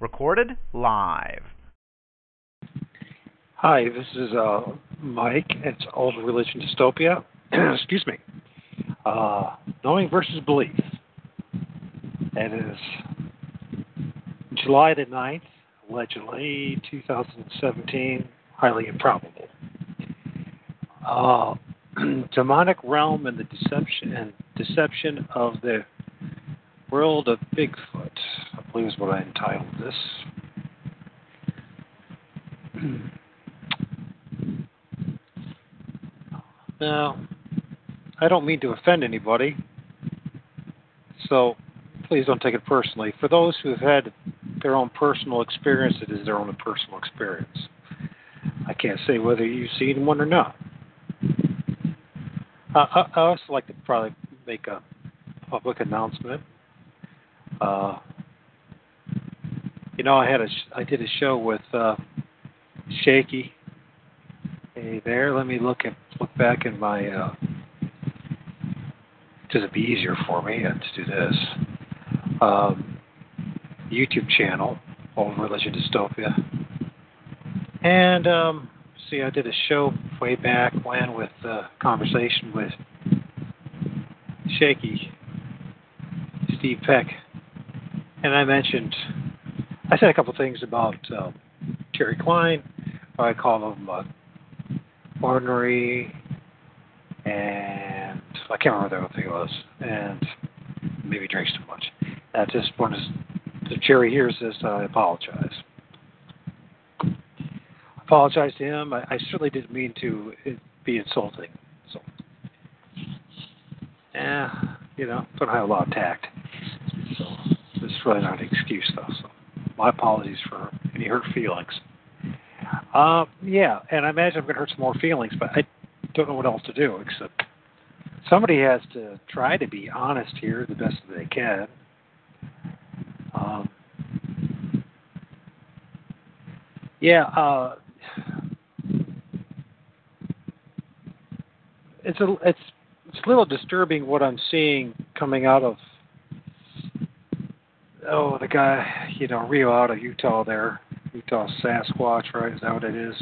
Recorded live. Hi, this is uh, Mike. It's Old Religion Dystopia. Excuse me. Uh, knowing versus belief. It is July the 9th, allegedly 2017, highly improbable. Uh, demonic realm and the deception and deception of the world of Bigfoot. Believe is what I entitled this. Now, I don't mean to offend anybody, so please don't take it personally. For those who have had their own personal experience, it is their own personal experience. I can't say whether you've seen one or not. Uh, I, I also like to probably make a public announcement. Uh, you know, I had a I did a show with uh, Shaky. Hey there, let me look at look back in my. Uh, does it be easier for me to do this? Um, YouTube channel, Old Religion Dystopia, and um, see, I did a show way back when with uh, conversation with Shaky Steve Peck, and I mentioned I said a couple things about uh, Terry Klein. I call him uh, ordinary, and I can't remember the other thing it was, and maybe drinks too much. At this point, if Jerry hears this, I apologize. I apologize to him. I, I certainly didn't mean to be insulting. So, yeah, you know, don't have a lot of tact. So, it's really not an excuse, though. So, my apologies for any hurt feelings. Uh, yeah, and I imagine I'm going to hurt some more feelings, but I don't know what else to do except somebody has to try to be honest here the best that they can. Um, yeah, uh, it's a it's it's a little disturbing what I'm seeing coming out of oh the guy you know Rio out of Utah there. Utah Sasquatch right? Is that what it is?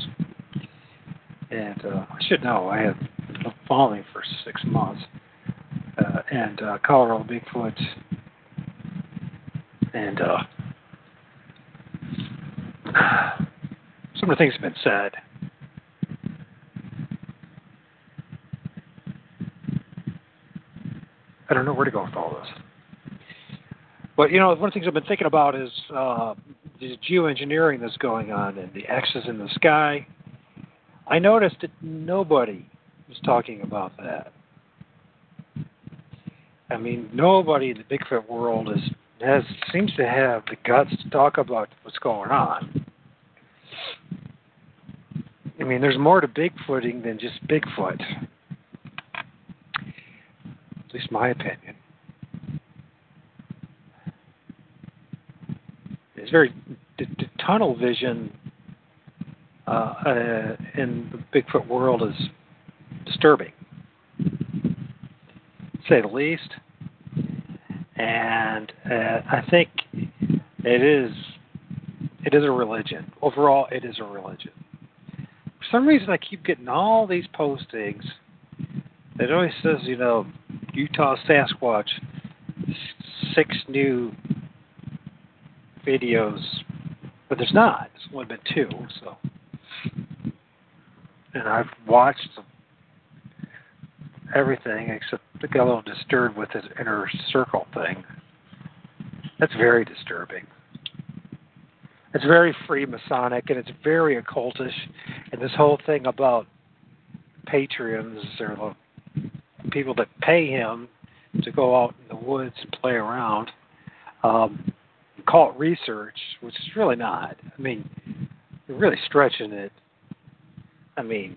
And uh, I should know. I have been following for six months. Uh, and uh, Colorado Bigfoot. And uh, some of the things have been said. I don't know where to go with all this. But you know, one of the things I've been thinking about is uh, the geoengineering that's going on and the X's in the sky. I noticed that nobody was talking about that. I mean, nobody in the Bigfoot world is has seems to have the guts to talk about what's going on. I mean, there's more to Bigfooting than just Bigfoot at least my opinion. It's very tunnel vision uh, uh, in the Bigfoot world is disturbing, say the least. And uh, I think it is it is a religion. Overall, it is a religion. For some reason, I keep getting all these postings. It always says, you know, Utah Sasquatch, six new videos, but there's not. There's only been two, so. And I've watched everything except I got a little disturbed with his inner circle thing. That's very disturbing. It's very Freemasonic and it's very occultish, and this whole thing about Patreons or people that pay him to go out in the woods and play around, um, call it research, which is really not. I mean, you're really stretching it. I mean,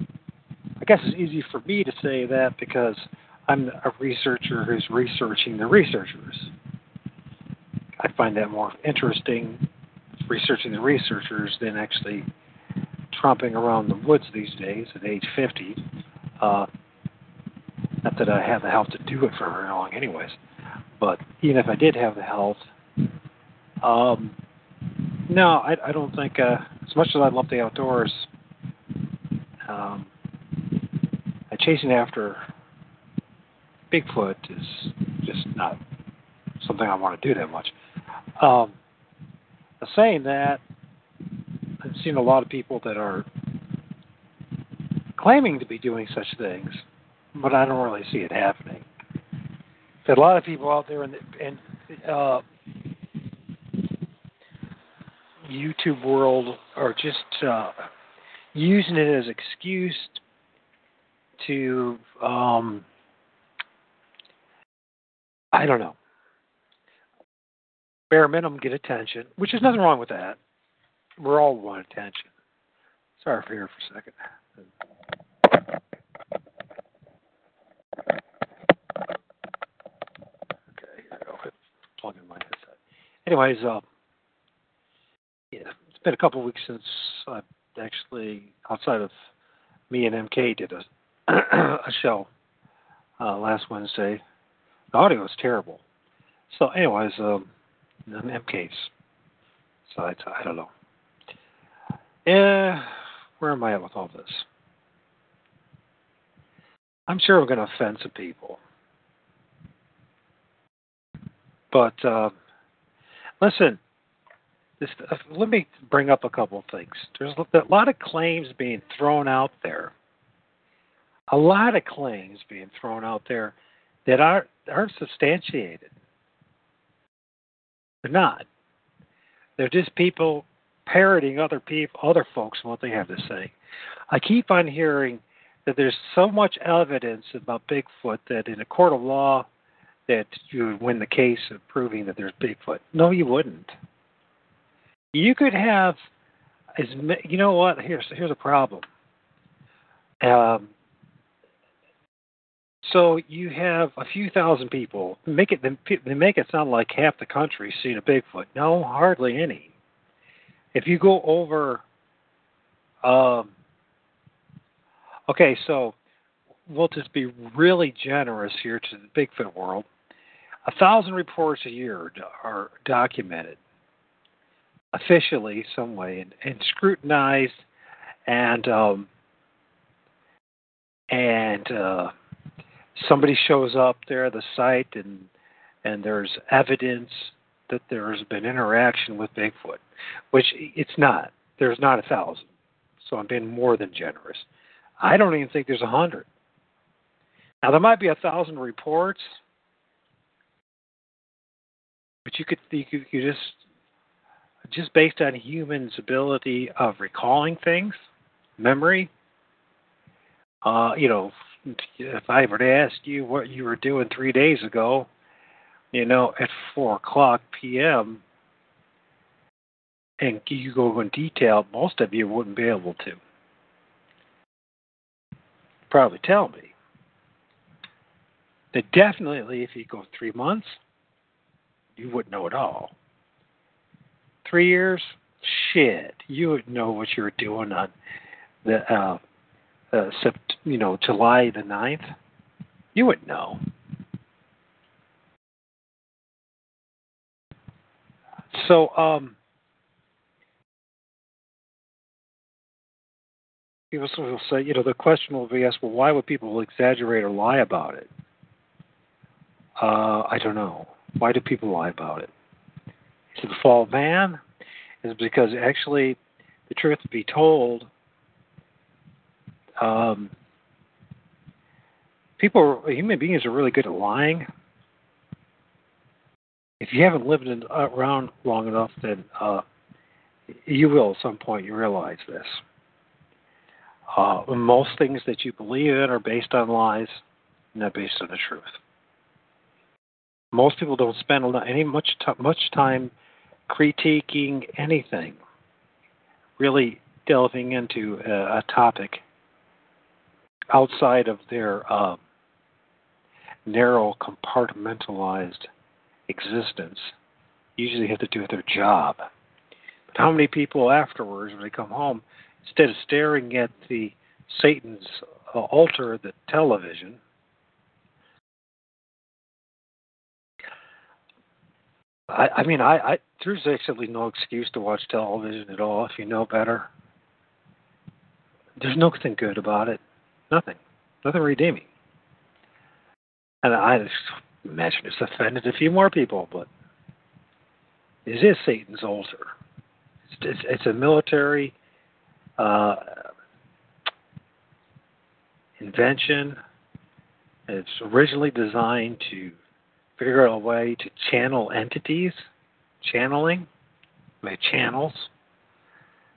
I guess it's easy for me to say that because I'm a researcher who's researching the researchers. I find that more interesting, researching the researchers than actually tromping around the woods these days at age 50. Uh, not that I have the health to do it for very long, anyways. But even if I did have the health, Um, no, I, I don't think. Uh, as much as I love the outdoors, um, chasing after Bigfoot is just not something I want to do that much. Um, saying that, I've seen a lot of people that are claiming to be doing such things, but I don't really see it happening. A lot of people out there the in, uh, YouTube world are just uh, using it as excuse to um, I don't know. Bare minimum get attention, which is nothing wrong with that. We're all want attention. Sorry for here for a second. Okay, I'll plug in my headset. Anyways, uh, been a couple of weeks since I actually, outside of me and MK, did a a show uh, last Wednesday. The audio was terrible. So, anyways, um, MK's So I I don't know. Yeah, where am I at with all this? I'm sure I'm going to offend some people. But uh, listen, this, uh, let me bring up a couple of things. There's a lot of claims being thrown out there a lot of claims being thrown out there that aren't aren't substantiated. They're not. They're just people parroting other people, other folks, and what they have to say. I keep on hearing that there's so much evidence about Bigfoot that in a court of law that you would win the case of proving that there's Bigfoot. No, you wouldn't. You could have as you know what? Here's here's a problem. Um, so you have a few thousand people. Make it they make it sound like half the country seen a Bigfoot. No, hardly any. If you go over, um, okay, so we'll just be really generous here to the Bigfoot world. A thousand reports a year are documented officially some way and, and scrutinized and um, and uh, somebody shows up there at the site and and there's evidence that there's been interaction with Bigfoot, which it's not. There's not a thousand. So I'm being more than generous. I don't even think there's a hundred. Now there might be a thousand reports, but you could you could you just just based on humans' ability of recalling things, memory. Uh, you know, if I were to ask you what you were doing three days ago, you know, at four o'clock p.m., and you go in detail, most of you wouldn't be able to. Probably tell me. That definitely, if you go three months, you wouldn't know at all. Three years, shit, you would know what you were doing on the uh, uh, sept, you know, July the 9th, you would know. So, um, people will say, you know, the question will be asked, well, why would people exaggerate or lie about it? Uh, I don't know. Why do people lie about it? It the fall of man? Is because actually the truth to be told, um, people, human beings, are really good at lying. If you haven't lived in, uh, around long enough, then uh, you will at some point. You realize this. Uh, most things that you believe in are based on lies, not based on the truth. Most people don't spend any much t- much time critiquing anything, really delving into a, a topic outside of their uh, narrow compartmentalized existence usually have to do with their job. But how many people afterwards, when they come home, instead of staring at the Satan's uh, altar, the television, I, I mean, I, I there's actually no excuse to watch television at all if you know better. There's nothing good about it. Nothing. Nothing redeeming. And I just imagine it's offended a few more people, but it is Satan's altar. It's, it's, it's a military uh, invention. It's originally designed to figure out a way to channel entities, channeling, by channels.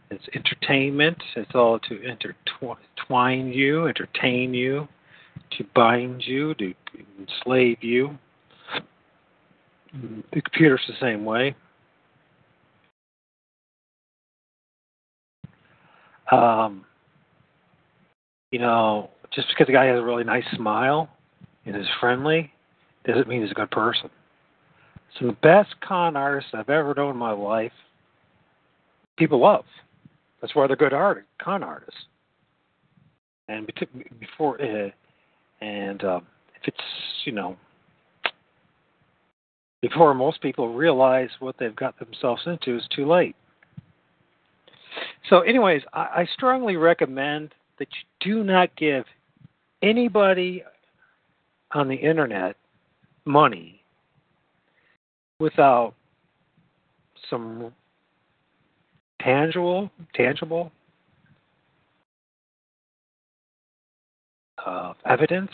It's entertainment. It's all to intertwine you, entertain you, to bind you, to enslave you. The computer's the same way. Um, you know, just because a guy has a really nice smile and is friendly doesn't mean he's a good person. Of the best con artists I've ever known in my life, people love. That's why they're good art con artists. And before, uh, and uh, if it's you know, before most people realize what they've got themselves into, is too late. So, anyways, I, I strongly recommend that you do not give anybody on the internet money without some tangible tangible uh, evidence.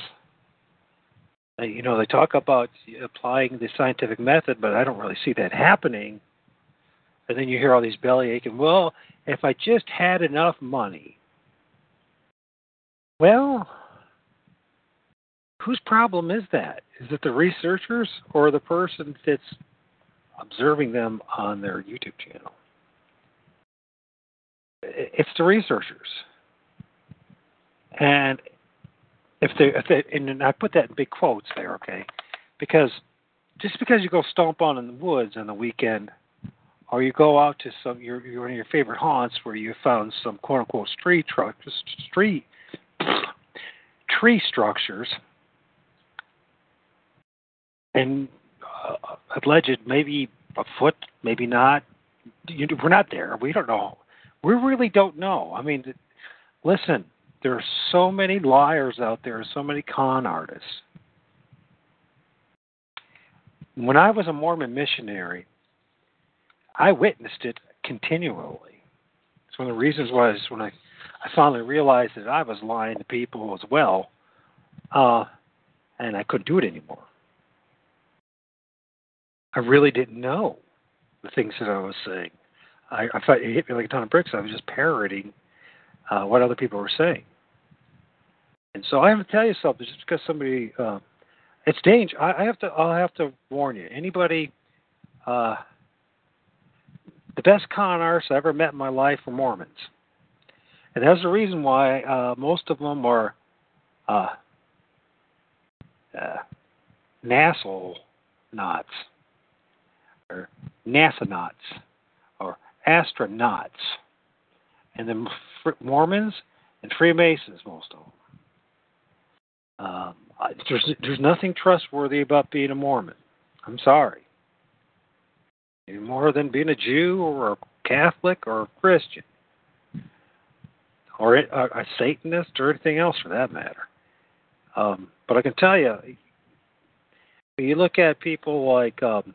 Uh, you know, they talk about applying the scientific method, but I don't really see that happening. And then you hear all these belly aching. Well, if I just had enough money. Well, whose problem is that? Is it the researchers or the person that's observing them on their YouTube channel? It's the researchers. And if they, if they and I put that in big quotes there, okay? Because just because you go stomp on in the woods on the weekend or you go out to some your your one of your favorite haunts where you found some quote unquote street truck street tree structures and uh, alleged maybe a foot, maybe not. You, we're not there. We don't know. We really don't know. I mean, listen, there are so many liars out there, so many con artists. When I was a Mormon missionary, I witnessed it continually. It's one of the reasons why, was when I, I finally realized that I was lying to people as well, uh, and I couldn't do it anymore. I really didn't know the things that I was saying. I, I thought it hit me like a ton of bricks. I was just parroting uh, what other people were saying. And so I have to tell you something. Just because somebody, uh, it's danger. I, I have to. I'll have to warn you. Anybody, uh, the best con artists I ever met in my life were Mormons, and that's the reason why uh, most of them are uh, uh, nassle knots NASA or astronauts, and the Mormons and Freemasons, most of them. Um, there's there's nothing trustworthy about being a Mormon. I'm sorry. Any more than being a Jew or a Catholic or a Christian or a, a Satanist or anything else for that matter. Um, but I can tell you, when you look at people like um,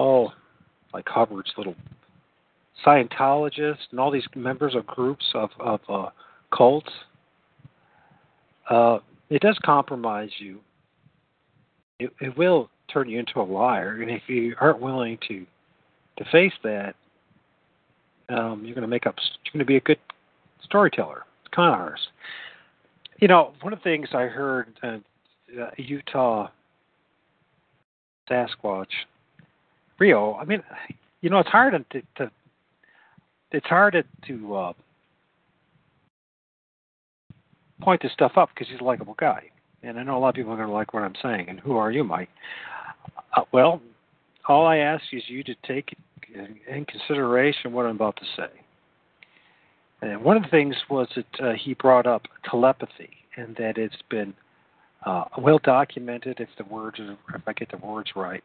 oh, like Hubbard's little Scientologists and all these members of groups of of uh, cults. Uh, it does compromise you. It, it will turn you into a liar, and if you aren't willing to to face that, um, you're going to make up. You're going to be a good storyteller, con artist. You know, one of the things I heard uh, uh, Utah Sasquatch Rio. I mean, you know, it's hard to, to it's hard to, uh, point this stuff up because he's a likable guy, and I know a lot of people are going to like what I'm saying. And who are you, Mike? Uh, well, all I ask is you to take in consideration what I'm about to say. And one of the things was that uh, he brought up telepathy, and that it's been uh, well documented, if the words if I get the words right,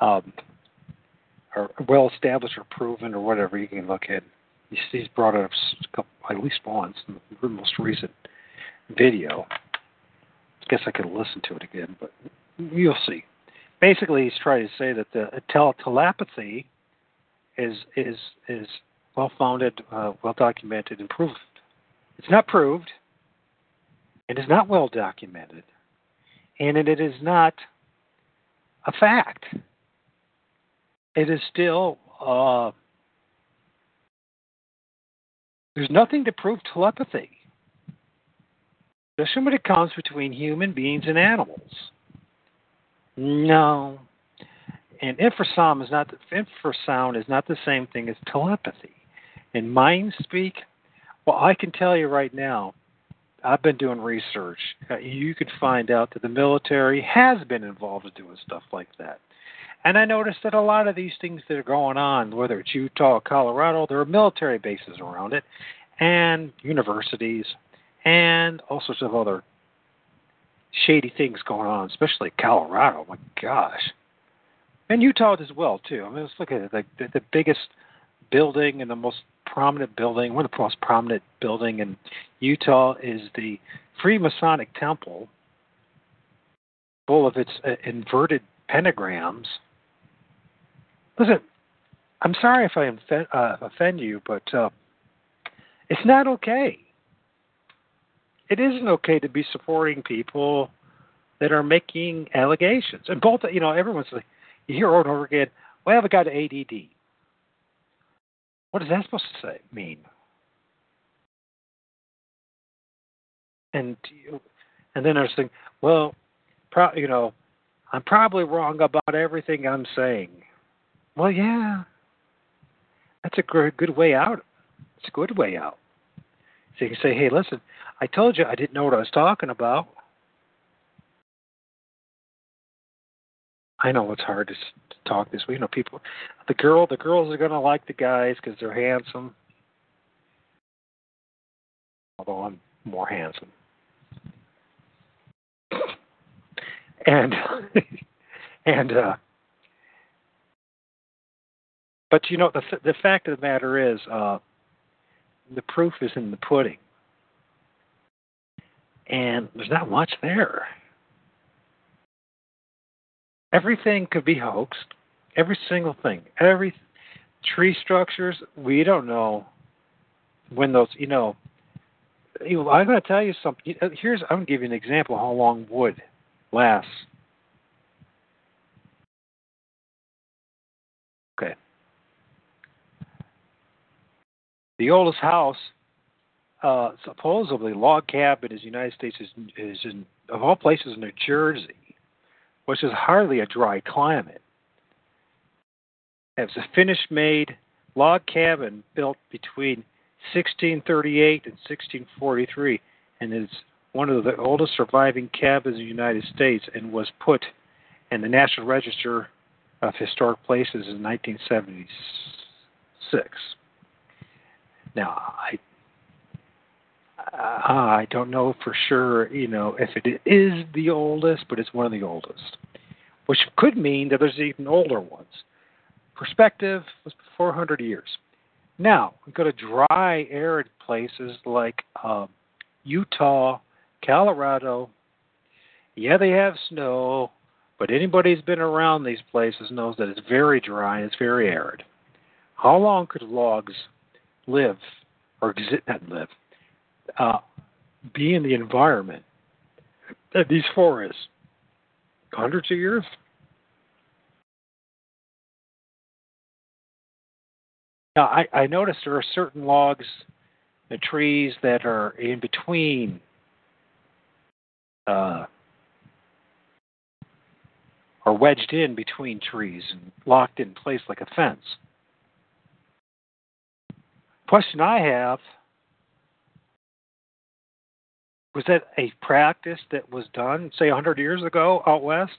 um, or well established or proven or whatever you can look at. He's, brought it up at least once in the most recent video. I guess I could listen to it again, but you'll see. Basically, he's trying to say that the tele- telepathy is is is well founded, uh, well documented, and proved. It's not proved. and It is not well documented, and it is not a fact. It is still uh, there's nothing to prove telepathy, especially when it comes between human beings and animals. No, and infrasound is not infrasound is not the same thing as telepathy. In mind speak, well, I can tell you right now, I've been doing research. Uh, you could find out that the military has been involved in doing stuff like that. And I noticed that a lot of these things that are going on, whether it's Utah or Colorado, there are military bases around it, and universities, and all sorts of other shady things going on, especially Colorado. My gosh, and Utah as well too. I mean, let's look at it. The, the, the biggest building and the most prominent building, one of the most prominent building in Utah is the Freemasonic Temple, full of its uh, inverted pentagrams. Listen, I'm sorry if I offend, uh, offend you, but uh, it's not okay. It isn't okay to be supporting people that are making allegations. And both, you know, everyone's like, you hear over and over again, well, I've got ADD. What is that supposed to say mean? And and then I was thinking, well, pro, you know, I'm probably wrong about everything I'm saying. Well, yeah, that's a good way out. It's a good way out. So you can say, hey, listen, I told you I didn't know what I was talking about. I know it's hard to, to talk this way. You know, people, the girl, the girls are gonna like the guys because they're handsome. Although I'm more handsome. and and uh but you know the the fact of the matter is uh the proof is in the pudding and there's not much there Everything could be hoaxed. Every single thing. Every tree structures, we don't know when those, you know, I'm going to tell you something. Here's, I'm going to give you an example how long wood lasts. Okay. The oldest house, uh, supposedly log cabin, in the United States is, is in, of all places, in New Jersey which is hardly a dry climate. It was a finished made log cabin built between 1638 and 1643 and is one of the oldest surviving cabins in the United States and was put in the National Register of Historic Places in 1976. Now, I uh, I don't know for sure, you know, if it is the oldest, but it's one of the oldest, which could mean that there's even older ones. Perspective was 400 years. Now, we go to dry, arid places like uh, Utah, Colorado. Yeah, they have snow, but anybody who's been around these places knows that it's very dry and it's very arid. How long could logs live, or exist, not live, uh, be in the environment these forests hundreds of years. Now, I, I noticed there are certain logs and trees that are in between uh, are wedged in between trees and locked in place like a fence. Question I have was that a practice that was done, say, 100 years ago out west?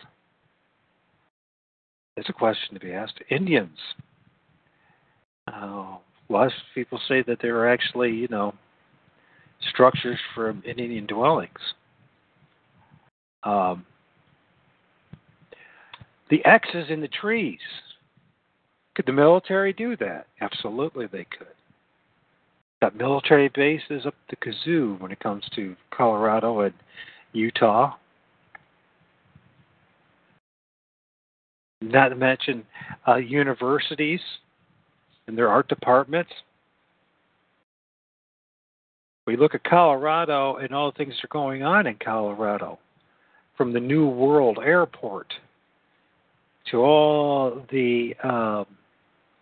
It's a question to be asked. Indians. Uh, a lot of people say that they were actually, you know, structures from Indian dwellings. Um, the X's in the trees. Could the military do that? Absolutely, they could. Got military bases up the kazoo when it comes to Colorado and Utah. Not to mention uh, universities and their art departments. We look at Colorado and all the things that are going on in Colorado, from the New World Airport to all the uh,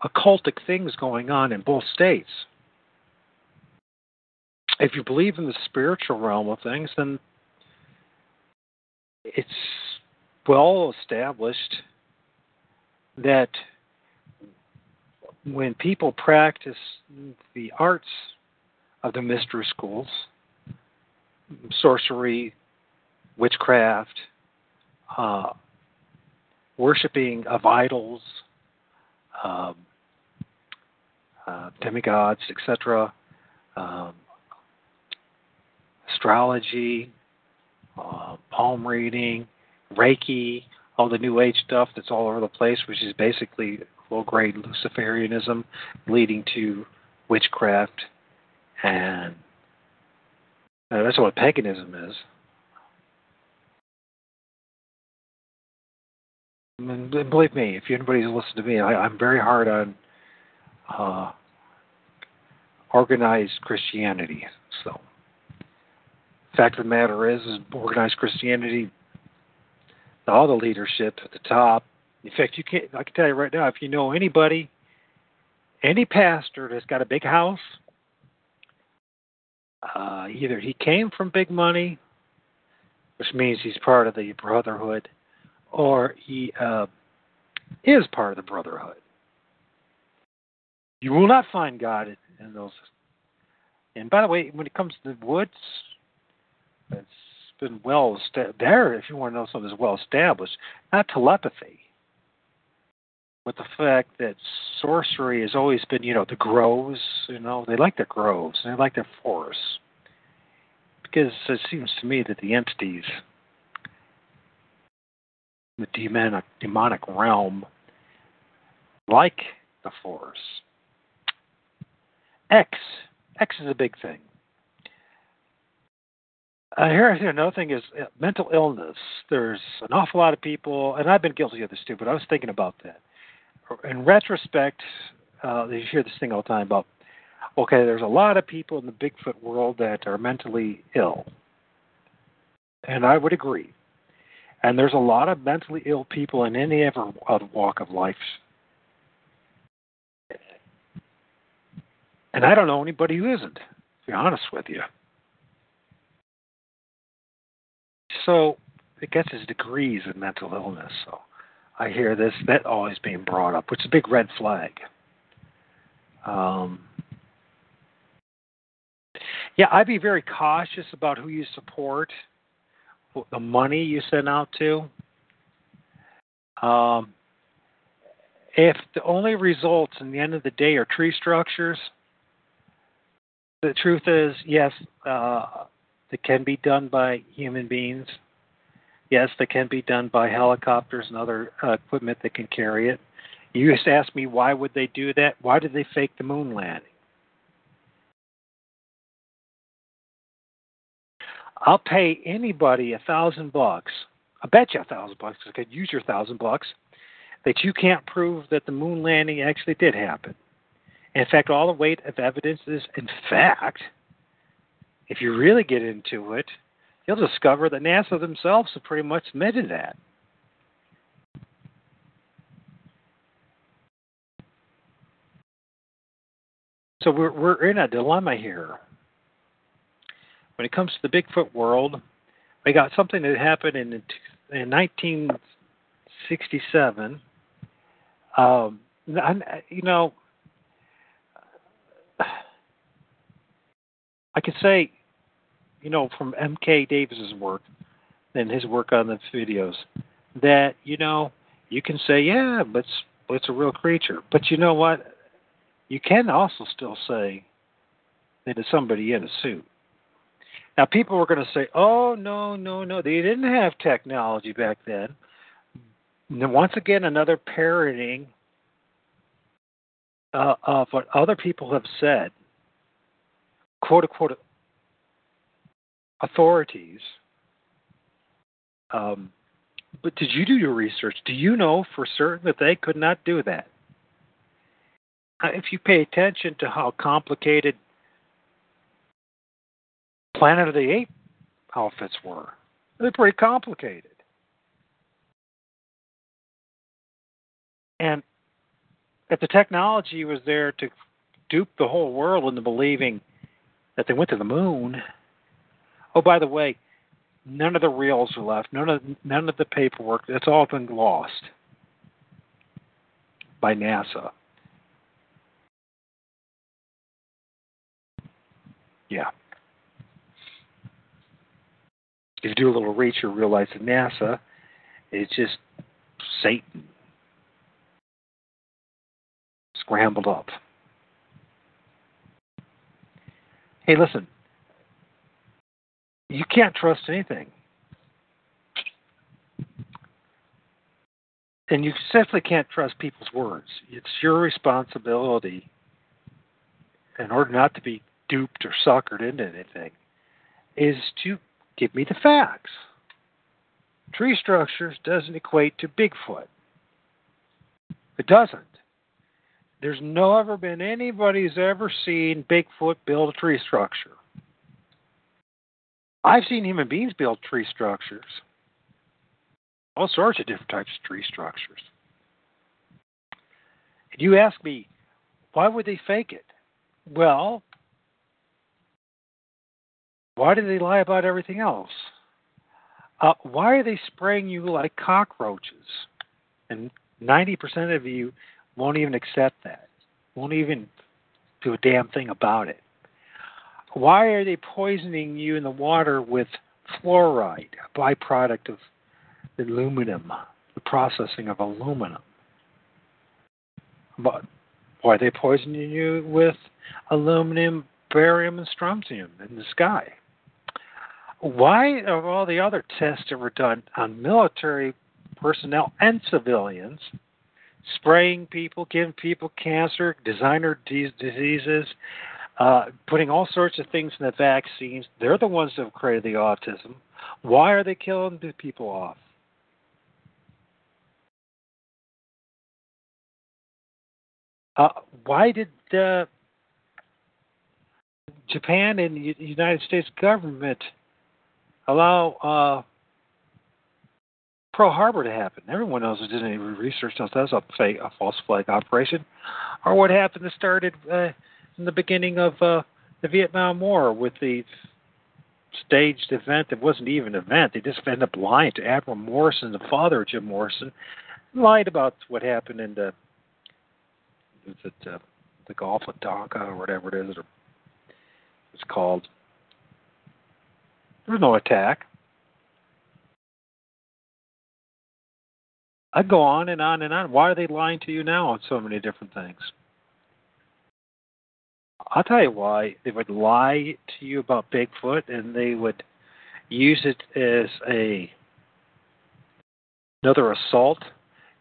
occultic things going on in both states. If you believe in the spiritual realm of things, then it's well established that when people practice the arts of the mystery schools, sorcery, witchcraft, uh, worshiping of idols, um, uh, demigods, etc., um, astrology, uh, palm reading, Reiki, all the New Age stuff that's all over the place, which is basically low grade Luciferianism leading to witchcraft, and uh, that's what paganism is. And believe me, if anybody's listened to me, I, I'm very hard on uh, organized Christianity. So, fact of the matter is, is organized Christianity, all the leadership at the top. In fact, you can't. I can tell you right now, if you know anybody, any pastor that's got a big house, uh, either he came from big money, which means he's part of the brotherhood, or he uh, is part of the brotherhood. You will not find God in those. And by the way, when it comes to the woods, it's been well established. there. If you want to know something that's well established, not telepathy, but the fact that sorcery has always been, you know, the groves. You know, they like their groves they like their forests because it seems to me that the entities, the demonic demonic realm, like the forests X. X is a big thing. Uh, here, another thing is uh, mental illness. There's an awful lot of people, and I've been guilty of this too, but I was thinking about that. In retrospect, uh, you hear this thing all the time about, okay, there's a lot of people in the Bigfoot world that are mentally ill. And I would agree. And there's a lot of mentally ill people in any ever walk of life And I don't know anybody who isn't, to be honest with you. So it gets his degrees in mental illness. So I hear this that always being brought up, which is a big red flag. Um, yeah, I'd be very cautious about who you support, the money you send out to. Um, if the only results in the end of the day are tree structures, the truth is, yes, uh, it can be done by human beings. Yes, that can be done by helicopters and other uh, equipment that can carry it. You just asked me why would they do that? Why did they fake the moon landing? I'll pay anybody a thousand bucks. I bet you a thousand bucks. I could use your thousand bucks that you can't prove that the moon landing actually did happen. In fact, all the weight of evidence is, in fact, if you really get into it, you'll discover that NASA themselves have pretty much admitted that. So we're we're in a dilemma here. When it comes to the Bigfoot world, we got something that happened in in 1967. Um, you know, I could say, you know, from M.K. Davis's work and his work on the videos, that you know you can say, yeah, but it's, it's a real creature. But you know what? You can also still say that it's somebody in a suit. Now, people were going to say, oh, no, no, no. They didn't have technology back then. And once again, another parroting uh, of what other people have said, quote unquote, authorities. Um, but did you do your research? Do you know for certain that they could not do that? Uh, if you pay attention to how complicated Planet of the Apes outfits were, they're pretty complicated. And if the technology was there to dupe the whole world into believing that they went to the moon, oh, by the way, none of the reels are left, none of none of the paperwork. It's all been lost by NASA. Yeah. If you do a little research, you realize that NASA is just Satan scrambled up. Hey, listen, you can't trust anything. And you simply can't trust people's words. It's your responsibility, in order not to be duped or suckered into anything, is to give me the facts. Tree structures doesn't equate to Bigfoot. It doesn't. There's never been anybody who's ever seen Bigfoot build a tree structure. I've seen human beings build tree structures. All sorts of different types of tree structures. And you ask me, why would they fake it? Well, why do they lie about everything else? Uh, why are they spraying you like cockroaches? And 90% of you won't even accept that, won't even do a damn thing about it. Why are they poisoning you in the water with fluoride, a byproduct of aluminum, the processing of aluminum? But why are they poisoning you with aluminum, barium, and strontium in the sky? Why of all the other tests that were done on military personnel and civilians, spraying people, giving people cancer, designer diseases, uh, putting all sorts of things in the vaccines. They're the ones that have created the autism. Why are they killing the people off? Uh, why did uh, Japan and the United States government allow uh, Pearl Harbor to happen. Everyone knows it didn't any research knows that's a fake, a false flag operation, or what happened that started uh, in the beginning of uh, the Vietnam War with the staged event that wasn't even an event. They just ended up lying to Admiral Morrison, the father of Jim Morrison, lied about what happened in the was it uh, the Gulf of Tonkin or whatever it is, or it's called. There was no attack. I'd go on and on and on. Why are they lying to you now on so many different things? I'll tell you why. They would lie to you about Bigfoot and they would use it as a another assault.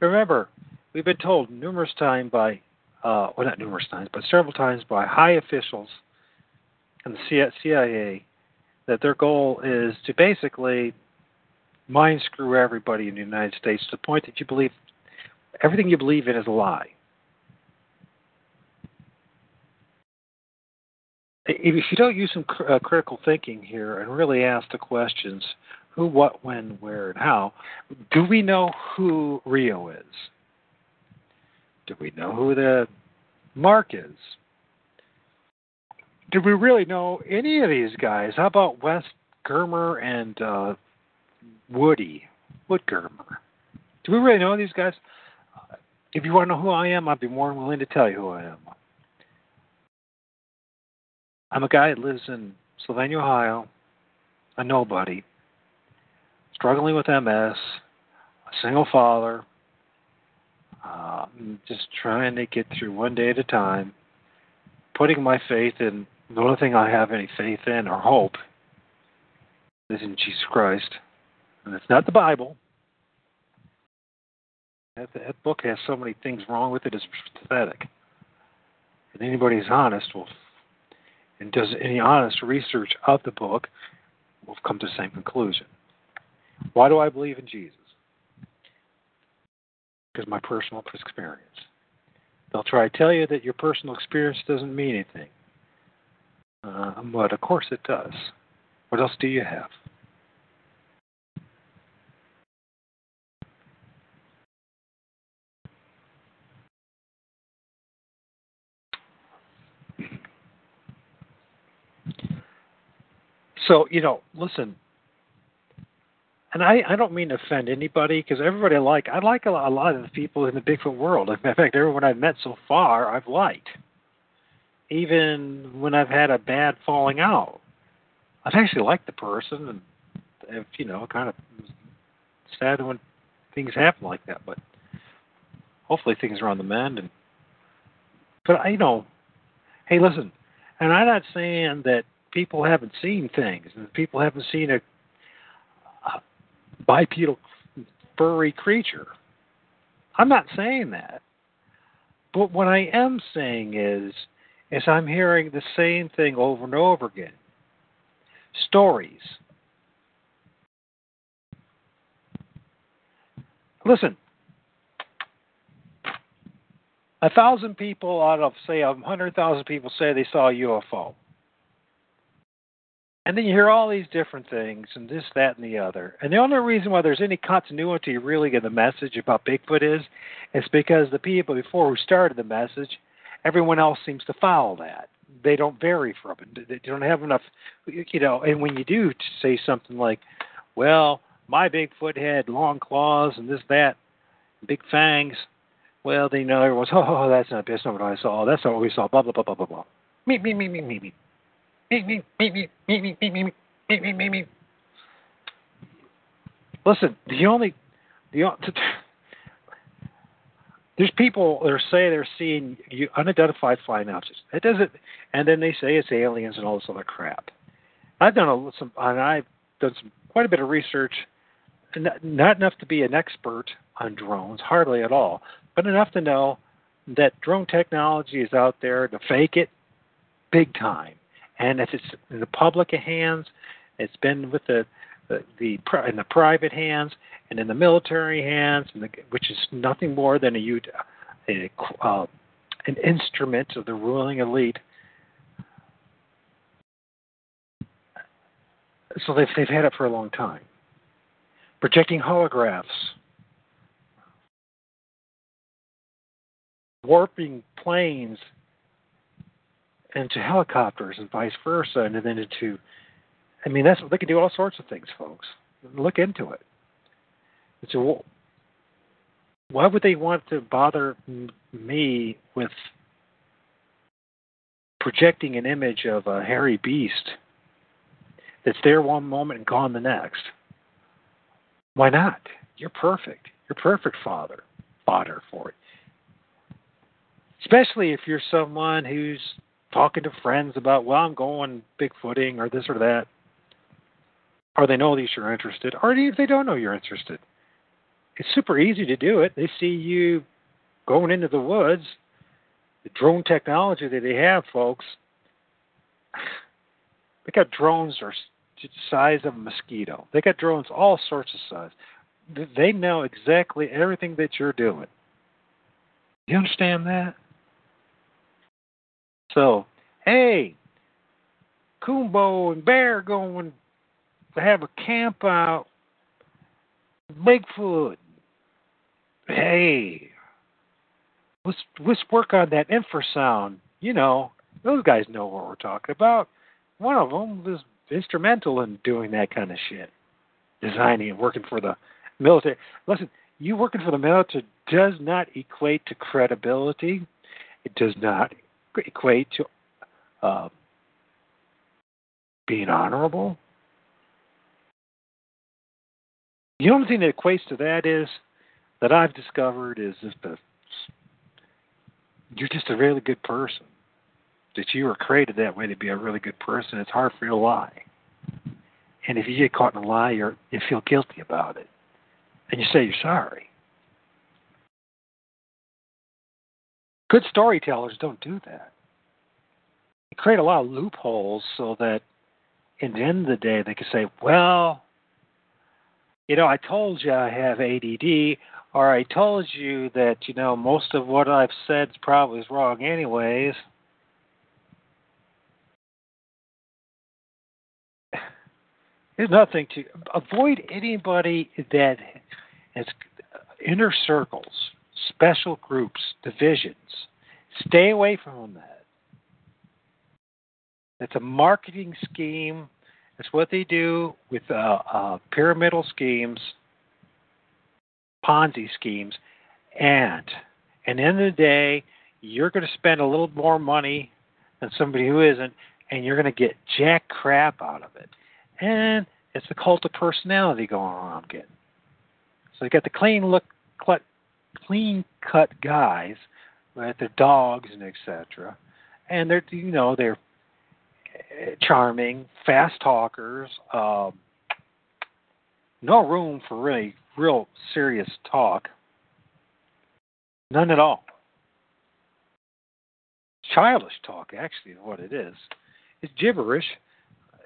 Remember, we've been told numerous times by uh, well not numerous times, but several times by high officials in the CIA that their goal is to basically mind screw everybody in the United States to the point that you believe everything you believe in is a lie. If you don't use some uh, critical thinking here and really ask the questions who, what, when, where, and how, do we know who Rio is? Do we know who the Mark is? Do we really know any of these guys? How about Wes Germer and uh, Woody Woodgermer. Do we really know these guys? If you want to know who I am, I'd be more than willing to tell you who I am. I'm a guy that lives in Sylvania, Ohio, a nobody, struggling with MS, a single father, uh, just trying to get through one day at a time, putting my faith in the only thing I have any faith in or hope is in Jesus Christ, and it's not the Bible. That, that book has so many things wrong with it; it's pathetic. And anybody who's honest will, and does any honest research of the book, will come to the same conclusion. Why do I believe in Jesus? Because my personal experience. They'll try to tell you that your personal experience doesn't mean anything. Uh, but of course it does. What else do you have? So, you know, listen, and I, I don't mean to offend anybody because everybody I like I like a lot, a lot of the people in the Bigfoot world. In fact, everyone I've met so far I've liked. Even when I've had a bad falling out, I've actually liked the person, and have, you know, kind of sad when things happen like that. But hopefully things are on the mend. And but I you know, hey, listen, and I'm not saying that people haven't seen things and people haven't seen a, a bipedal furry creature. I'm not saying that. But what I am saying is is I'm hearing the same thing over and over again. Stories. Listen, a thousand people out of say a hundred thousand people say they saw a UFO. And then you hear all these different things and this, that, and the other. And the only reason why there's any continuity really in the message about Bigfoot is, is because the people before who started the message, everyone else seems to follow that. They don't vary from it. They don't have enough, you know. And when you do say something like, "Well, my Bigfoot had long claws and this, that, big fangs," well, then you know everyone's, "Oh, that's not that's not what I saw. That's not what we saw." Blah blah blah blah blah blah. Me me me me me me Listen, the only, the there's people that are say they're seeing unidentified flying objects. It doesn't, and then they say it's aliens and all this other crap. I've done a, some, and I've done some quite a bit of research, not, not enough to be an expert on drones, hardly at all, but enough to know that drone technology is out there to fake it big time and if it's in the public hands, it's been with the the, the in the private hands and in the military hands, the, which is nothing more than a, a uh, an instrument of the ruling elite. So they've they've had it for a long time. Projecting holographs, warping planes into helicopters and vice versa, and then into. I mean, that's they can do all sorts of things, folks. Look into it. So, why would they want to bother me with projecting an image of a hairy beast that's there one moment and gone the next? Why not? You're perfect. You're perfect father, fodder for it. Especially if you're someone who's talking to friends about, well, I'm going bigfooting or this or that, or they know that you're interested, or if they don't know you're interested. It's super easy to do it. They see you going into the woods, the drone technology that they have, folks. They got drones the size of a mosquito. They got drones all sorts of size. They know exactly everything that you're doing. You understand that? So, hey, Kumbo and Bear going to have a camp out. Bigfoot. Hey, let's let's work on that infrasound. You know, those guys know what we're talking about. One of them was instrumental in doing that kind of shit, designing and working for the military. Listen, you working for the military does not equate to credibility. It does not equate to uh, being honorable. The only thing that equates to that is that I've discovered is if the you're just a really good person. That you were created that way to be a really good person. It's hard for you to lie. And if you get caught in a lie, you're, you feel guilty about it. And you say you're sorry. Good storytellers don't do that. They create a lot of loopholes so that in the end of the day they can say, well, you know, I told you I have ADD, or I told you that, you know, most of what I've said probably is wrong anyways. There's nothing to avoid anybody that has inner circles, special groups, divisions. Stay away from that. It's a marketing scheme. It's what they do with uh, uh, pyramidal schemes, Ponzi schemes, and the end of the day, you're going to spend a little more money than somebody who isn't, and you're going to get jack crap out of it and it's the cult of personality going on. I'm getting. So you got the clean look, clean cut guys, right? They're dogs and etc. And they're you know they're charming, fast talkers. Um, no room for really real serious talk. None at all. Childish talk, actually, is what it is. It's gibberish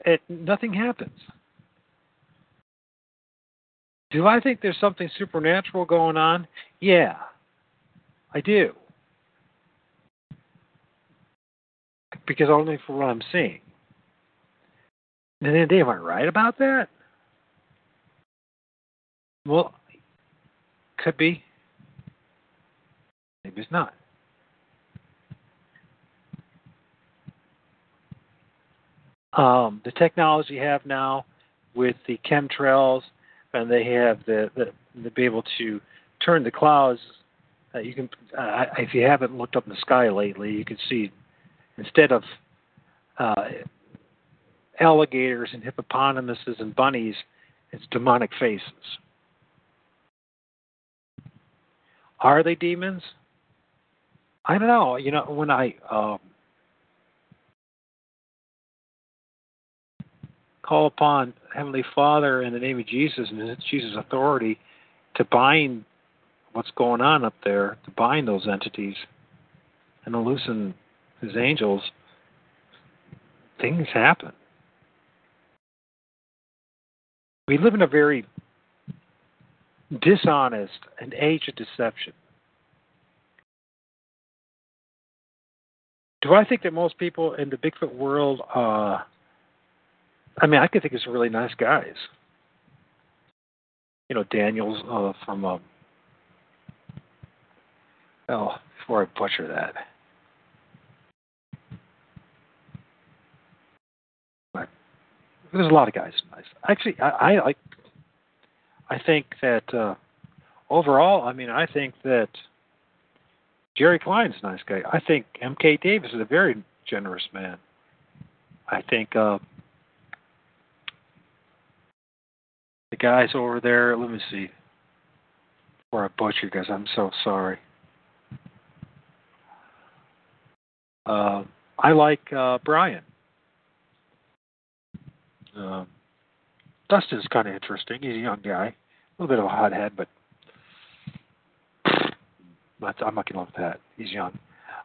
it nothing happens. Do I think there's something supernatural going on? Yeah, I do. Because only for what I'm seeing. And then they weren't right about that? Well, could be. Maybe it's not. um, the technology you have now with the chemtrails, and they have the, the to be able to turn the clouds. Uh, you can, uh, if you haven't looked up in the sky lately, you can see instead of uh, alligators and hippopotamuses and bunnies, it's demonic faces. Are they demons? I don't know. You know, when I um, call upon Heavenly Father in the name of Jesus and Jesus' authority to bind what's going on up there, to bind those entities and to loosen his angels, things happen. We live in a very dishonest and age of deception. Do I think that most people in the Bigfoot world uh, I mean, I could think of some really nice guys. You know, Daniels uh, from. Um, oh, before I butcher that. There's a lot of guys nice. Actually, I, I. I think that uh, overall, I mean, I think that Jerry Klein's a nice guy. I think M.K. Davis is a very generous man. I think uh, the guys over there. Let me see. Before I butcher you guys, I'm so sorry. Uh, I like uh, Brian. Uh, Dustin's kind of interesting. He's a young guy, a little bit of a hothead, but I'm not to love at that. He's young.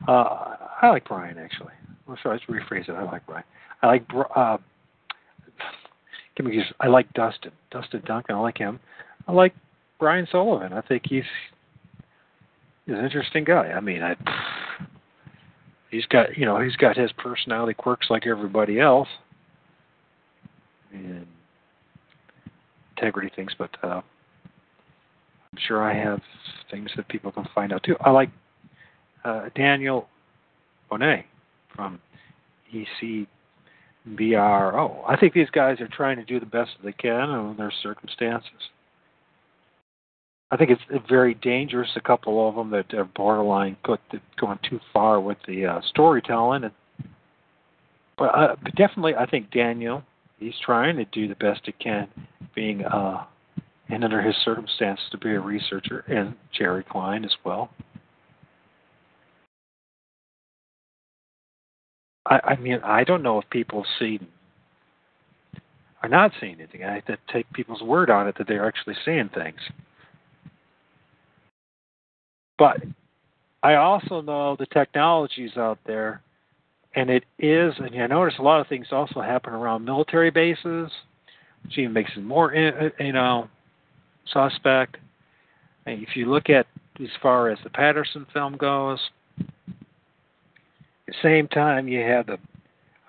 Uh, I like Brian actually. Well, sorry, let's rephrase it. I like Brian. I like uh, give me I like Dustin, Dustin Duncan. I like him. I like Brian Sullivan. I think he's he's an interesting guy. I mean, I he's got you know he's got his personality quirks like everybody else, and integrity things. But uh, I'm sure I have things that people can find out too. I like uh, Daniel Bonet from EC BRO. I think these guys are trying to do the best they can in their circumstances. I think it's very dangerous. A couple of them that are borderline put going too far with the uh, storytelling, and, but, uh, but definitely, I think Daniel he's trying to do the best he can, being uh, and under his circumstances to be a researcher, and Jerry Klein as well. I, I mean, I don't know if people see. are not seeing anything. I have to take people's word on it that they're actually seeing things. But I also know the technologies out there, and it is, and I notice a lot of things also happen around military bases, which even makes it more, eh, eh, you know, suspect. If you look at as far as the Patterson film goes, at the same time you have the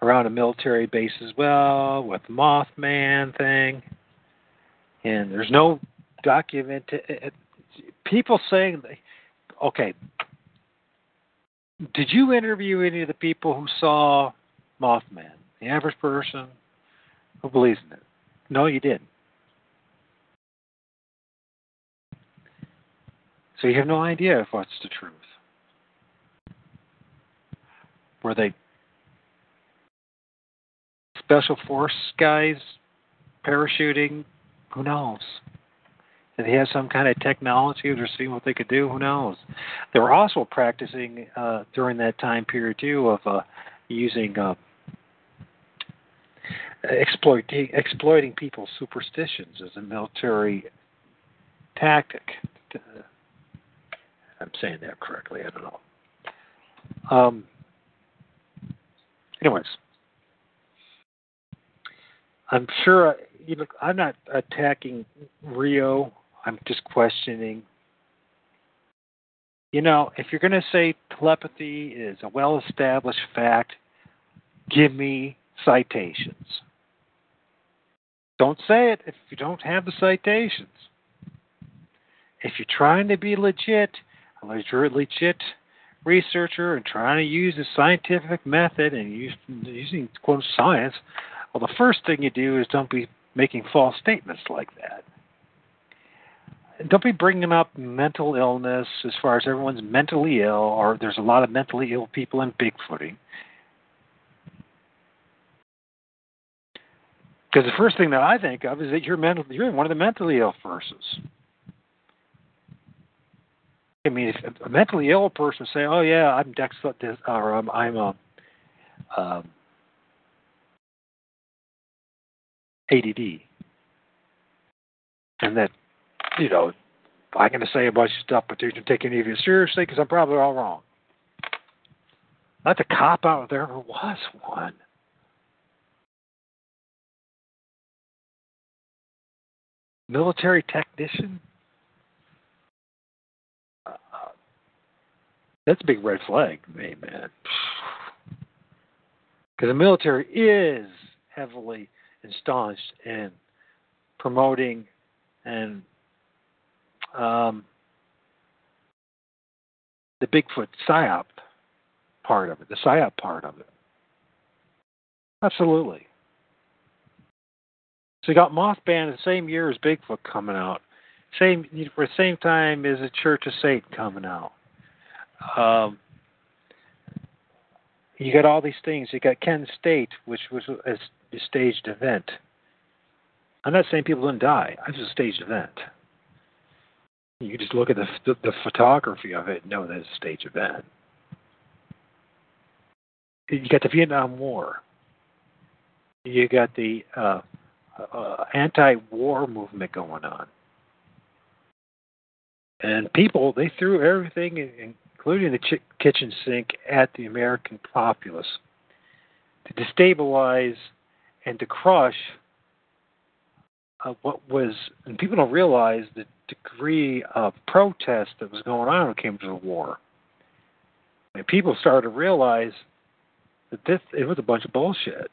around a military base as well with Mothman thing, and there's no document. Uh, uh, people saying, okay, did you interview any of the people who saw Mothman? The average person who believes in it? No, you didn't. So you have no idea if what's the truth. Were they special force guys parachuting? Who knows? Did they have some kind of technology or seeing what they could do? Who knows? They were also practicing uh, during that time period too of uh, using uh, exploiting exploiting people's superstitions as a military tactic. I'm saying that correctly. I don't know. Um, anyways, I'm sure. You know, I'm not attacking Rio. I'm just questioning. You know, if you're going to say telepathy is a well-established fact, give me citations. Don't say it if you don't have the citations. If you're trying to be legit, legit researcher and trying to use a scientific method and using quote science, well, the first thing you do is don't be making false statements like that. Don't be bringing up mental illness as far as everyone's mentally ill, or there's a lot of mentally ill people in Bigfooting. Because the first thing that I think of is that you're mental, you're one of the mentally ill persons. I mean, if a mentally ill person say, "Oh yeah, I'm Dex, or um, I'm a um, ADD, and that you know I'm going to say a bunch of stuff, but you don't take any of it seriously because I'm probably all wrong. Not the cop out if there ever was one. Military technician? Uh, that's a big red flag man. Because the military is heavily ensconced in promoting and um, the Bigfoot psyop part of it, the psyop part of it. Absolutely. So you got Mothman the same year as Bigfoot coming out, same for the same time as the Church of Satan coming out. Um, you got all these things. You got Kent State, which was a, staged event. I'm not saying people didn't die. It was a staged event. You just look at the, the, the photography of it and know that it's a staged event. You got the Vietnam War. You got the uh, uh, anti-war movement going on, and people they threw everything, including the ch- kitchen sink, at the American populace to destabilize and to crush uh, what was, and people don't realize the degree of protest that was going on when it came to the war. People started to realize that this it was a bunch of bullshit.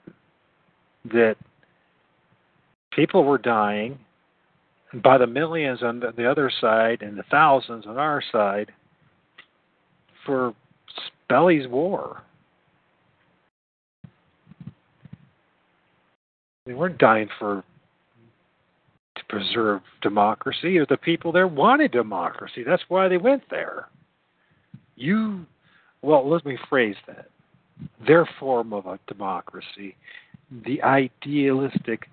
That people were dying by the millions on the other side and the thousands on our side for Spelly's war. They weren't dying for to preserve democracy. Or the people there wanted democracy. That's why they went there. You, well, let me phrase that. Their form of a democracy, the idealistic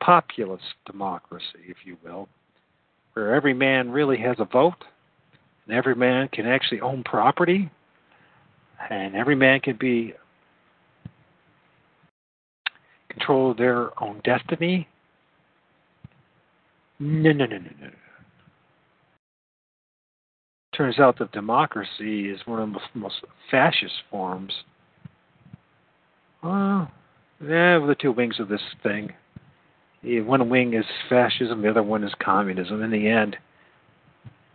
populist democracy, if you will, where every man really has a vote, and every man can actually own property, and every man can be control their own destiny. No, no, no, no, no. Turns out that democracy is one of the most fascist forms. Well, yeah, the two wings of this thing. One wing is fascism, the other one is communism. In the end,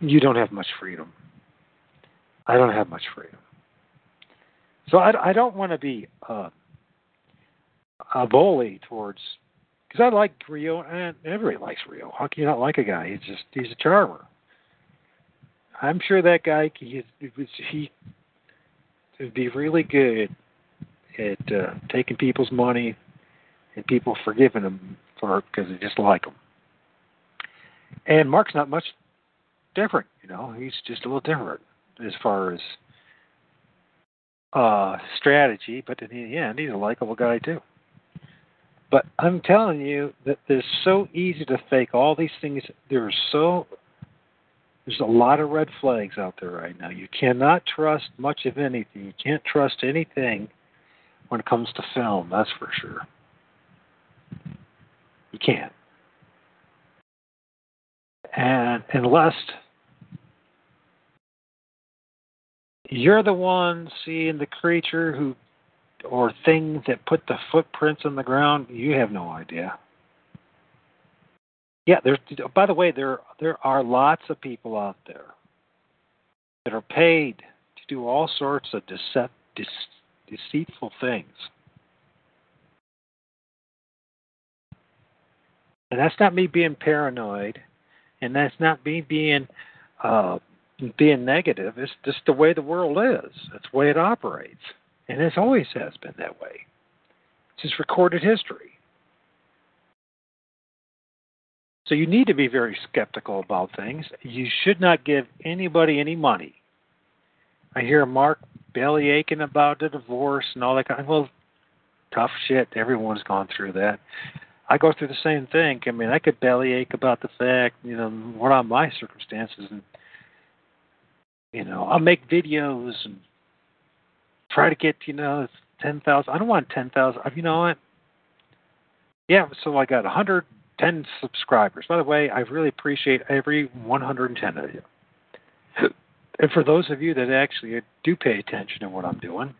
you don't have much freedom. I don't have much freedom. So I, I don't want to be uh, a bully towards because I like Rio and everybody likes Rio. How can you not like a guy? He's just he's a charmer. I'm sure that guy he he would be really good at uh, taking people's money and people forgiving him for because they just like him. And Mark's not much different, you know. He's just a little different as far as uh strategy, but in the end, he's a likable guy too. But I'm telling you that it's so easy to fake all these things. There's so there's a lot of red flags out there right now. You cannot trust much of anything. You can't trust anything when it comes to film, that's for sure. You can't. And unless you're the one seeing the creature who or thing that put the footprints on the ground, you have no idea. Yeah, there's by the way, there there are lots of people out there that are paid to do all sorts of decept, deceitful things. And that's not me being paranoid, and that's not me being uh, being negative. It's just the way the world is. It's the way it operates, and it always has been that way. It's just recorded history. So you need to be very skeptical about things. You should not give anybody any money. I hear Mark belly aching about the divorce and all that kind of well tough shit. Everyone's gone through that. I go through the same thing. I mean, I could bellyache about the fact, you know, what are my circumstances, and you know, I'll make videos and try to get, you know, ten thousand. I don't want ten thousand. You know what? Yeah, so I got a hundred ten subscribers. By the way, I really appreciate every one hundred and ten of you. And for those of you that actually do pay attention to what I'm doing,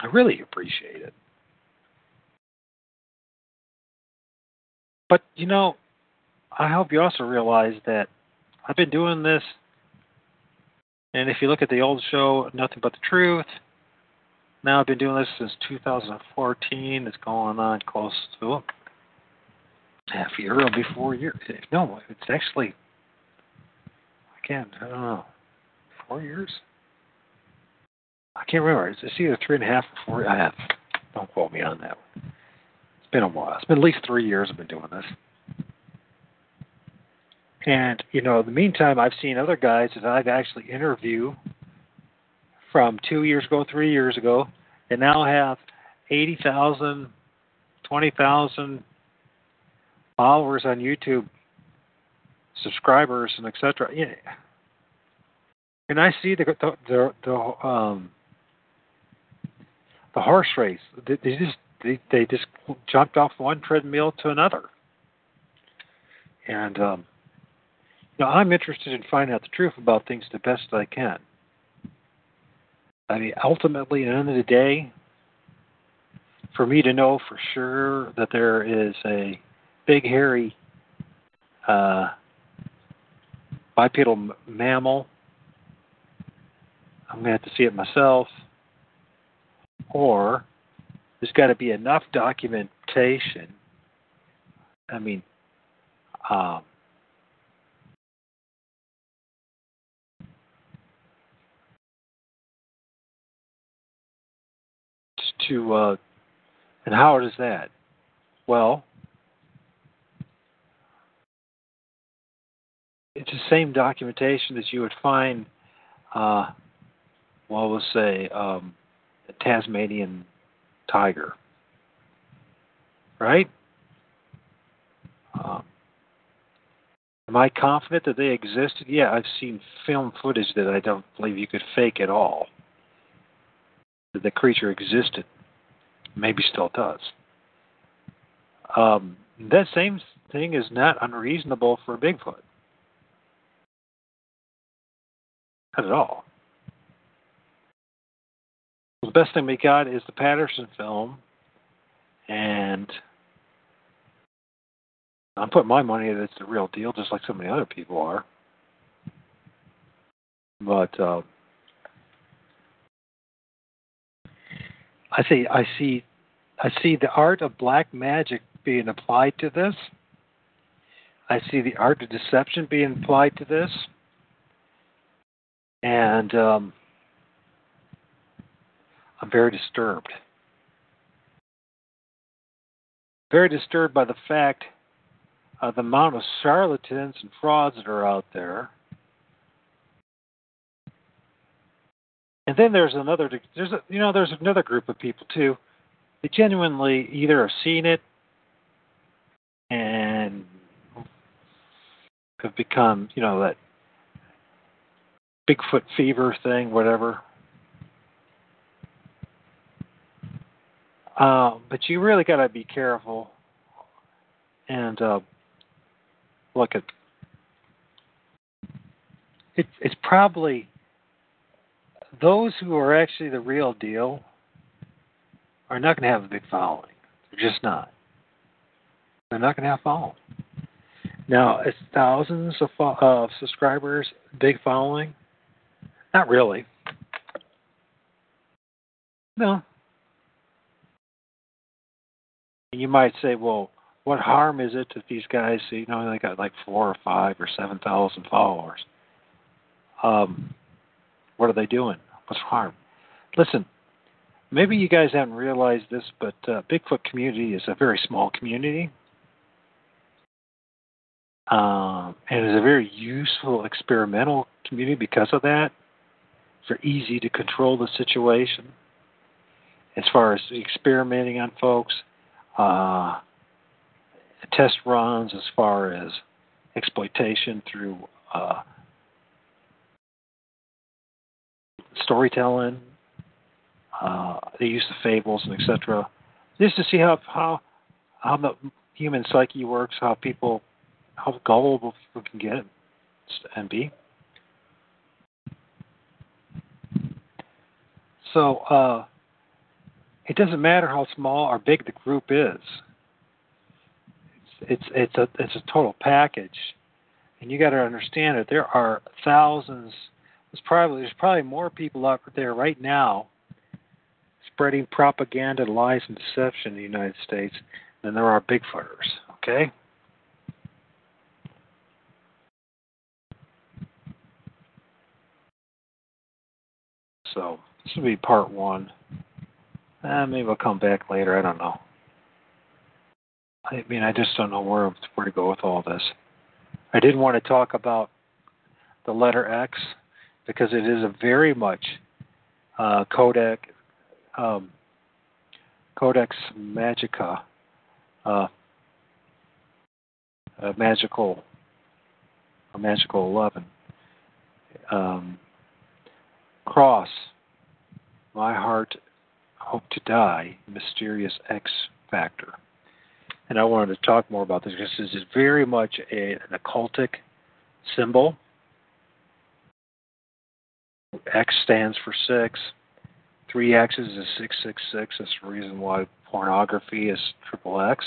I really appreciate it. But, you know, I hope you also realize that I've been doing this, and if you look at the old show, Nothing But the Truth, now I've been doing this since 2014. It's going on close to oh, half a year, or before a year. No, it's actually, I can't, I don't know, four years? I can't remember. It's either three and a half or four. I have. Don't quote me on that one been a while. It's been at least three years I've been doing this. And, you know, in the meantime, I've seen other guys that I've actually interviewed from two years ago, three years ago, and now have 80,000, 20,000 followers on YouTube, subscribers, and etc. And I see the the the, the um the horse race. They just they they just jumped off one treadmill to another. And um, know, I'm interested in finding out the truth about things the best I can. I mean, ultimately, at the end of the day, for me to know for sure that there is a big, hairy uh, bipedal mammal, I'm going to have to see it myself, or there's got to be enough documentation. I mean, um, to uh, and how is that? Well, it's the same documentation that you would find, uh, well, we'll say, um, a Tasmanian tiger. Right? Um, am I confident that they existed? Yeah, I've seen film footage that I don't believe you could fake at all. That the creature existed. Maybe still does. Um, that same thing is not unreasonable for Bigfoot. Not at all. The best thing we got is the Patterson film, and I'm putting my money that it's the real deal, just like so many other people are. But uh, I see, I see, I see the art of black magic being applied to this. I see the art of deception being applied to this, and um, I'm very disturbed. Very disturbed by the fact of the amount of charlatans and frauds that are out there. And then there's another there's a, you know there's another group of people too. They genuinely either have seen it and have become you know that Bigfoot fever thing, whatever. Uh, but you really got to be careful and uh, look at. It, it's probably those who are actually the real deal are not going to have a big following. They're just not. They're not going to have following. Now, it's thousands of subscribers, big following. Not really. No. You might say, well, what harm is it if these guys, you know, they got like four or five or seven thousand followers? Um, what are they doing? What's harm? Listen, maybe you guys haven't realized this, but uh, Bigfoot community is a very small community. Um, and is a very useful experimental community because of that. It's easy to control the situation as far as experimenting on folks, uh, test runs as far as exploitation through uh, storytelling, uh, the use of fables and etc. Just to see how how how the human psyche works, how people how gullible people can get and be. So uh, it doesn't matter how small or big the group is. It's it's it's a it's a total package, and you got to understand that there are thousands there's probably there's probably more people out there right now spreading propaganda, lies, and deception in the United States than there are Bigfooters. Okay. So this will be part one. Uh, maybe I'll come back later. I don't know. I mean, I just don't know where where to go with all this. I didn't want to talk about the letter X because it is a very much uh, Codex um, Codex Magica, uh, a magical, a magical eleven. Um, cross, my heart, hope to die, mysterious X factor. And I wanted to talk more about this because this is very much a, an occultic symbol X stands for six. Three X's is six six six. That's the reason why pornography is triple X.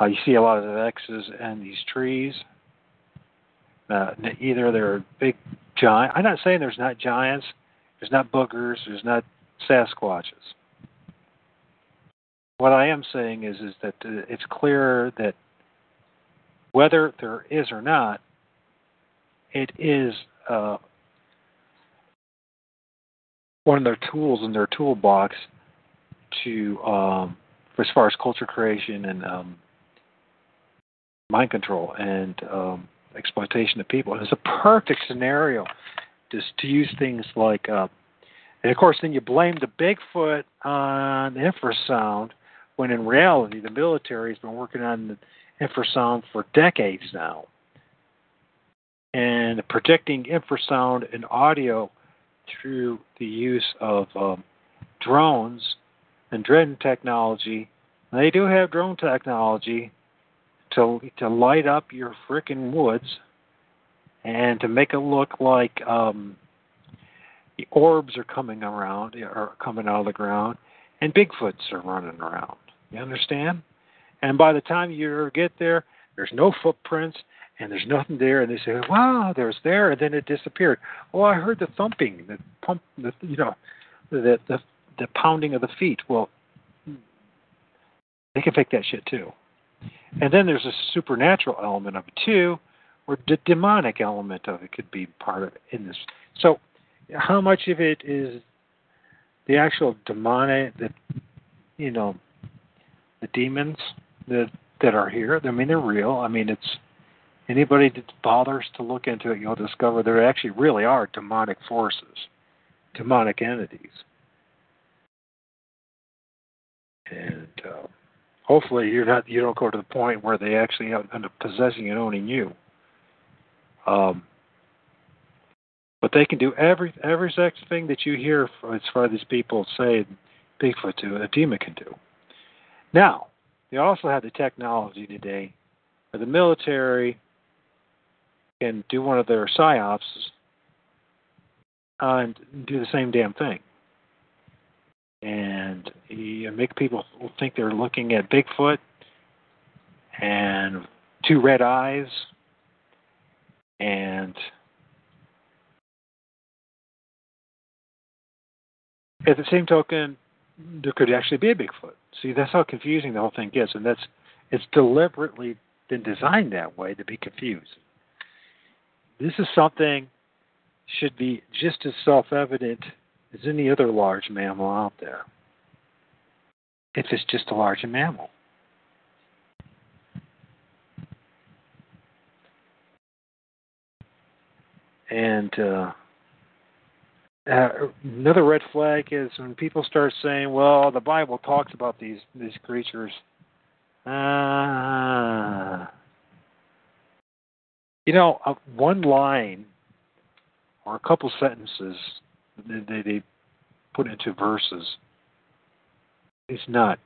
Uh, you see a lot of X's in these trees. Uh, either they're big giant. I'm not saying there's not giants. There's not boogers. There's not Sasquatches. What I am saying is is that uh, it's clear that whether there is or not, it is uh, one of their tools in their toolbox to um, as far as culture creation and um, mind control and um, exploitation of people. It's a perfect scenario just to use things like, uh, and of course, then you blame the Bigfoot on infrasound when in reality the military has been working on the infrasound for decades now. And predicting infrasound and audio through the use of um, drones and drone technology They do have drone technology to to light up your frickin' woods and to make it look like um, the orbs are coming around or coming out of the ground and Bigfoots are running around. You understand? And by the time you get there, there's no footprints and there's nothing there. And they say, "Wow, there's there," and then it disappeared. Oh, I heard the thumping, the pump, the you know, the the the pounding of the feet. Well, they can fake that shit too. And then there's a supernatural element of it too, or the demonic element of it could be part of it in this. So, how much of it is the actual demonic, the you know, the demons that that are here? I mean, they're real. I mean, it's anybody that bothers to look into it, you'll discover there actually really are demonic forces, demonic entities, and. Uh, hopefully you're not you don't go to the point where they actually end up possessing and owning you. Um, but they can do every every sex thing that you hear as far as these people say Bigfoot do, a demon can do. Now, they also have the technology today where the military can do one of their psyops and do the same damn thing and you make people think they're looking at Bigfoot and two red eyes and at the same token there could actually be a Bigfoot. See, that's how confusing the whole thing gets, and that's it's deliberately been designed that way to be confused. This is something should be just as self-evident as any other large mammal out there. If it's just a large mammal. And uh, uh, another red flag is when people start saying, "Well, the Bible talks about these these creatures." Uh, you know, uh, one line or a couple sentences they, they put into verses it's not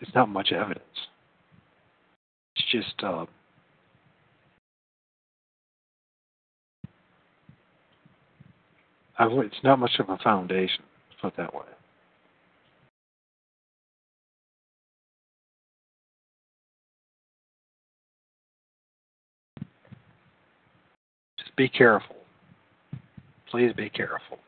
it's not much evidence. It's just uh, I, it's not much of a foundation. Put that way. Just be careful. Please be careful.